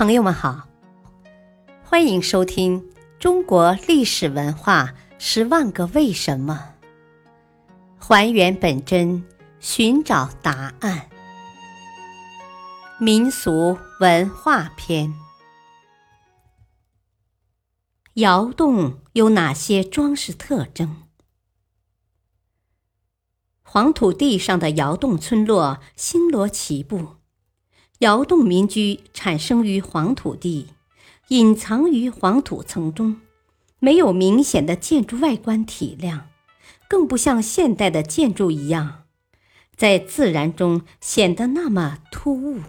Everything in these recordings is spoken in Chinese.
朋友们好，欢迎收听《中国历史文化十万个为什么》，还原本真，寻找答案。民俗文化篇：窑洞有哪些装饰特征？黄土地上的窑洞村落星罗棋布。窑洞民居产生于黄土地，隐藏于黄土层中，没有明显的建筑外观体量，更不像现代的建筑一样，在自然中显得那么突兀。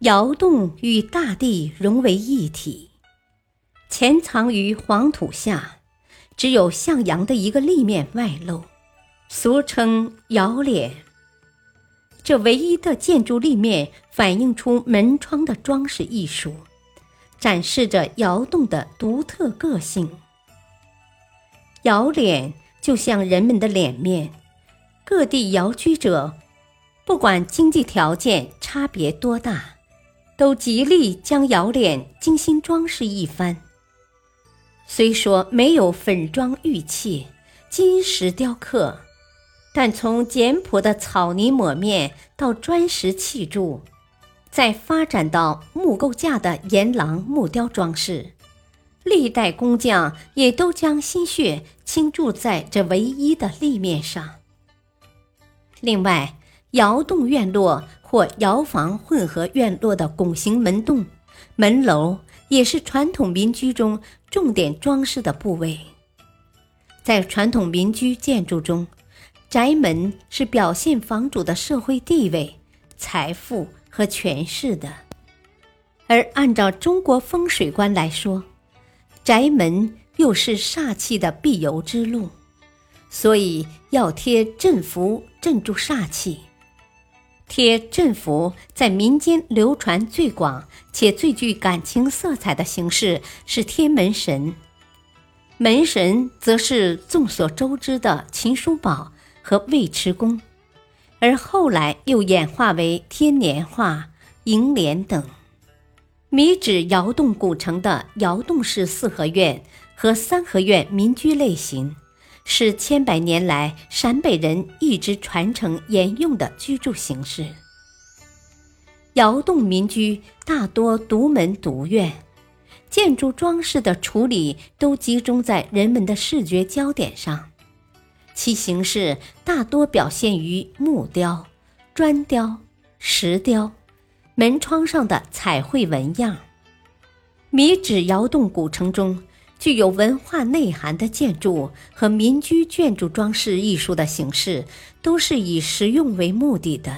窑洞与大地融为一体，潜藏于黄土下，只有向阳的一个立面外露，俗称窑脸。这唯一的建筑立面反映出门窗的装饰艺术，展示着窑洞的独特个性。窑脸就像人们的脸面，各地窑居者，不管经济条件差别多大，都极力将窑脸精心装饰一番。虽说没有粉妆玉砌、金石雕刻。但从简朴的草泥抹面到砖石砌筑，再发展到木构架的檐廊木雕装饰，历代工匠也都将心血倾注在这唯一的立面上。另外，窑洞院落或窑房混合院落的拱形门洞、门楼，也是传统民居中重点装饰的部位。在传统民居建筑中，宅门是表现房主的社会地位、财富和权势的，而按照中国风水观来说，宅门又是煞气的必由之路，所以要贴镇符镇住煞气。贴镇符在民间流传最广且最具感情色彩的形式是贴门神，门神则是众所周知的秦叔宝。和尉迟恭，而后来又演化为天年画、楹联等。米脂窑洞古城的窑洞式四合院和三合院民居类型，是千百年来陕北人一直传承沿用的居住形式。窑洞民居大多独门独院，建筑装饰的处理都集中在人们的视觉焦点上。其形式大多表现于木雕、砖雕、石雕、门窗上的彩绘纹样。米脂窑洞古城中具有文化内涵的建筑和民居建筑装饰艺术的形式，都是以实用为目的的。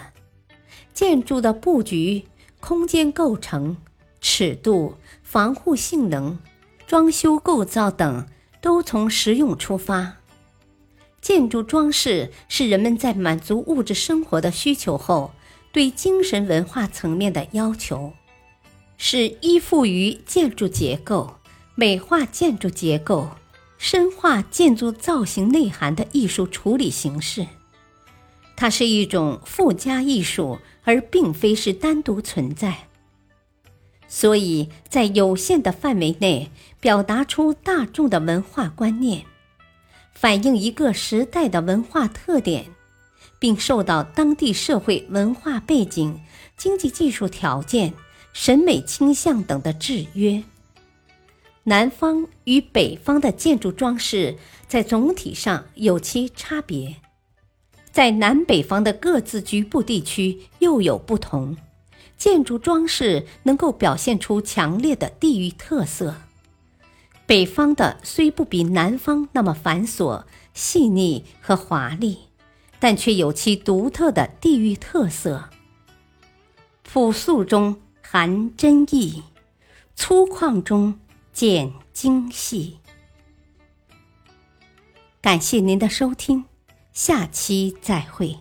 建筑的布局、空间构成、尺度、防护性能、装修构造等，都从实用出发。建筑装饰是人们在满足物质生活的需求后，对精神文化层面的要求，是依附于建筑结构、美化建筑结构、深化建筑造型内涵的艺术处理形式。它是一种附加艺术，而并非是单独存在。所以在有限的范围内，表达出大众的文化观念。反映一个时代的文化特点，并受到当地社会文化背景、经济技术条件、审美倾向等的制约。南方与北方的建筑装饰在总体上有其差别，在南北方的各自局部地区又有不同，建筑装饰能够表现出强烈的地域特色。北方的虽不比南方那么繁琐、细腻和华丽，但却有其独特的地域特色。朴素中含真意，粗犷中见精细。感谢您的收听，下期再会。